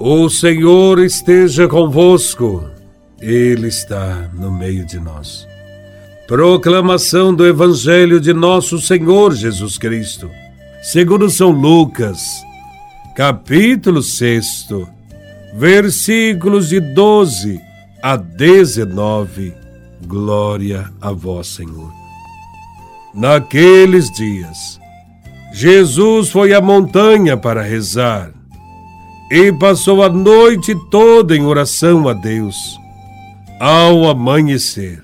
O Senhor esteja convosco, Ele está no meio de nós. Proclamação do Evangelho de Nosso Senhor Jesus Cristo, segundo São Lucas, capítulo 6, versículos de 12 a 19. Glória a Vós, Senhor. Naqueles dias, Jesus foi à montanha para rezar e passou a noite toda em oração a Deus. Ao amanhecer,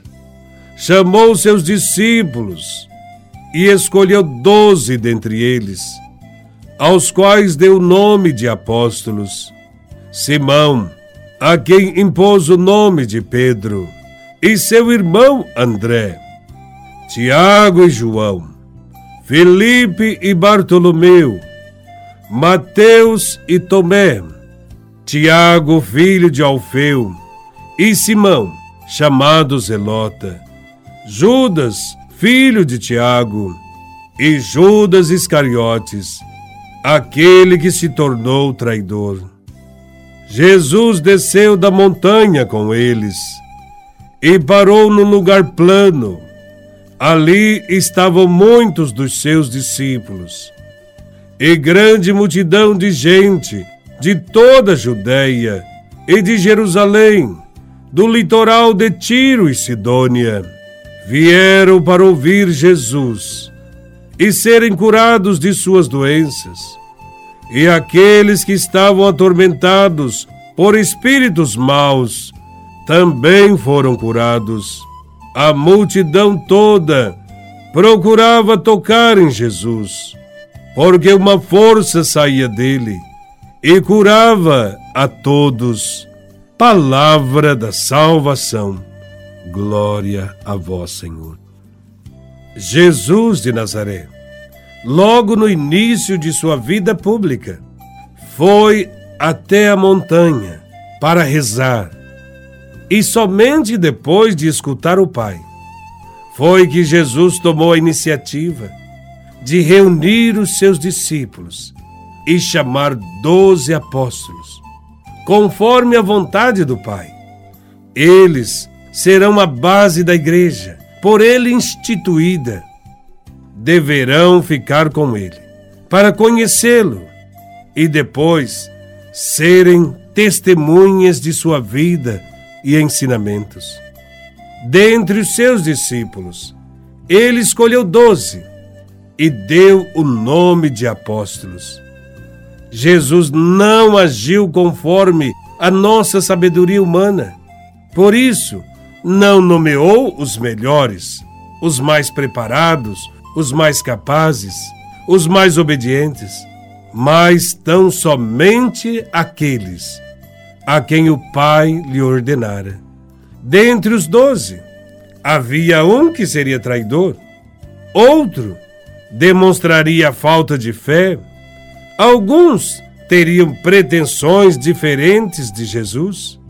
chamou seus discípulos e escolheu doze dentre eles, aos quais deu o nome de apóstolos: Simão, a quem impôs o nome de Pedro, e seu irmão André, Tiago e João, Felipe e Bartolomeu Mateus e Tomé, Tiago, filho de Alfeu, e Simão, chamado Zelota, Judas, filho de Tiago, e Judas Iscariotes, aquele que se tornou traidor. Jesus desceu da montanha com eles e parou num lugar plano. Ali estavam muitos dos seus discípulos e grande multidão de gente de toda a Judéia e de Jerusalém, do litoral de Tiro e Sidônia, vieram para ouvir Jesus e serem curados de suas doenças. E aqueles que estavam atormentados por espíritos maus também foram curados. A multidão toda procurava tocar em Jesus porque uma força saía dele e curava a todos. Palavra da salvação. Glória a vós, Senhor. Jesus de Nazaré, logo no início de sua vida pública, foi até a montanha para rezar. E somente depois de escutar o Pai, foi que Jesus tomou a iniciativa de reunir os seus discípulos e chamar doze apóstolos, conforme a vontade do Pai. Eles serão a base da igreja, por ele instituída. Deverão ficar com ele, para conhecê-lo e depois serem testemunhas de sua vida e ensinamentos. Dentre os seus discípulos, ele escolheu doze e deu o nome de apóstolos. Jesus não agiu conforme a nossa sabedoria humana. Por isso, não nomeou os melhores, os mais preparados, os mais capazes, os mais obedientes, mas tão somente aqueles a quem o Pai lhe ordenara. Dentre os doze, havia um que seria traidor, outro demonstraria falta de fé, alguns teriam pretensões diferentes de Jesus.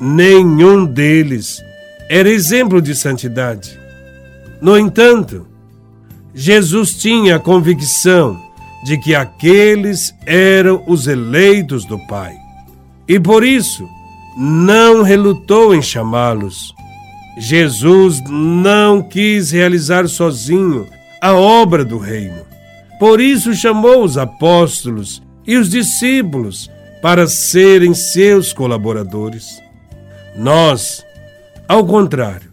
Nenhum deles era exemplo de santidade. No entanto, Jesus tinha a convicção de que aqueles eram os eleitos do Pai e por isso não relutou em chamá-los. Jesus não quis realizar sozinho a obra do reino. Por isso chamou os apóstolos e os discípulos para serem seus colaboradores. Nós, ao contrário,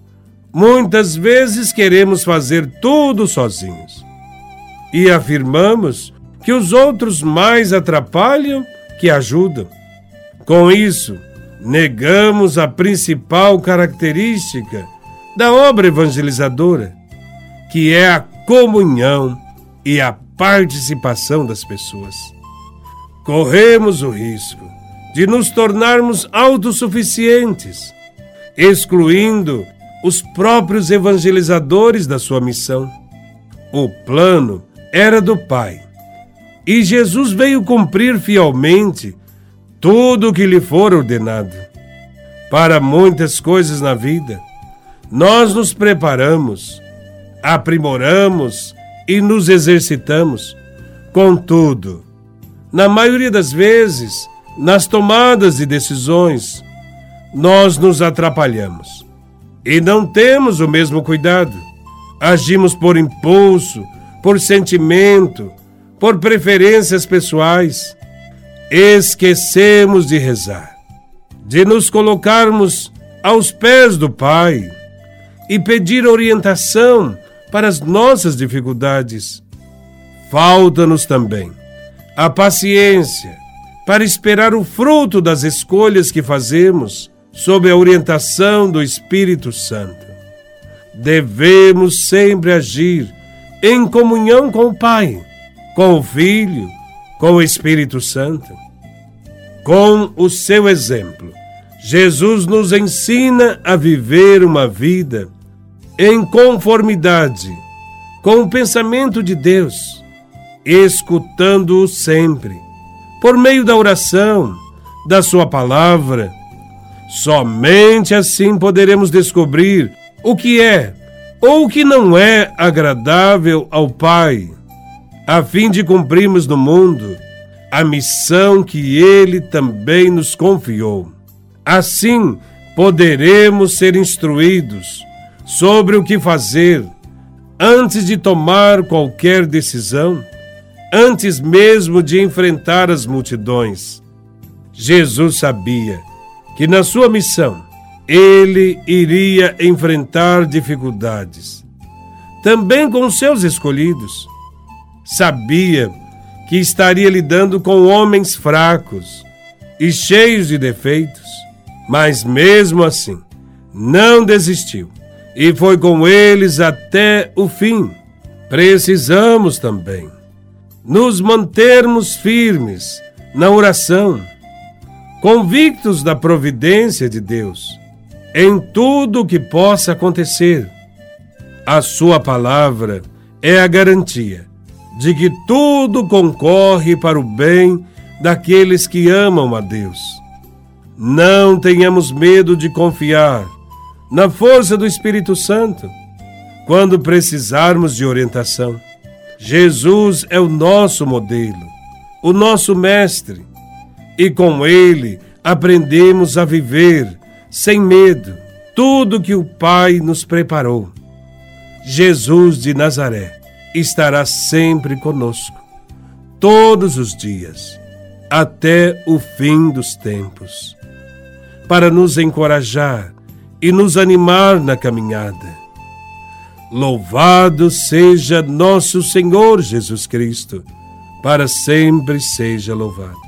muitas vezes queremos fazer tudo sozinhos e afirmamos que os outros mais atrapalham que ajudam. Com isso, negamos a principal característica da obra evangelizadora, que é a comunhão e a participação das pessoas. Corremos o risco de nos tornarmos autossuficientes, excluindo os próprios evangelizadores da sua missão. O plano era do Pai e Jesus veio cumprir fielmente tudo o que lhe for ordenado. Para muitas coisas na vida, nós nos preparamos aprimoramos e nos exercitamos. Contudo, na maioria das vezes, nas tomadas de decisões, nós nos atrapalhamos e não temos o mesmo cuidado. Agimos por impulso, por sentimento, por preferências pessoais. Esquecemos de rezar, de nos colocarmos aos pés do Pai e pedir orientação para as nossas dificuldades. Falta-nos também a paciência para esperar o fruto das escolhas que fazemos sob a orientação do Espírito Santo. Devemos sempre agir em comunhão com o Pai, com o Filho, com o Espírito Santo. Com o seu exemplo, Jesus nos ensina a viver uma vida em conformidade com o pensamento de Deus, escutando-o sempre, por meio da oração, da Sua palavra. Somente assim poderemos descobrir o que é ou o que não é agradável ao Pai, a fim de cumprirmos no mundo a missão que Ele também nos confiou. Assim, poderemos ser instruídos sobre o que fazer antes de tomar qualquer decisão, antes mesmo de enfrentar as multidões. Jesus sabia que na sua missão ele iria enfrentar dificuldades, também com seus escolhidos. Sabia que estaria lidando com homens fracos e cheios de defeitos, mas mesmo assim não desistiu e foi com eles até o fim. Precisamos também nos mantermos firmes na oração, convictos da providência de Deus em tudo o que possa acontecer. A Sua palavra é a garantia de que tudo concorre para o bem daqueles que amam a Deus. Não tenhamos medo de confiar na força do Espírito Santo, quando precisarmos de orientação. Jesus é o nosso modelo, o nosso mestre, e com ele aprendemos a viver sem medo tudo que o Pai nos preparou. Jesus de Nazaré estará sempre conosco, todos os dias, até o fim dos tempos, para nos encorajar e nos animar na caminhada. Louvado seja nosso Senhor Jesus Cristo, para sempre seja louvado.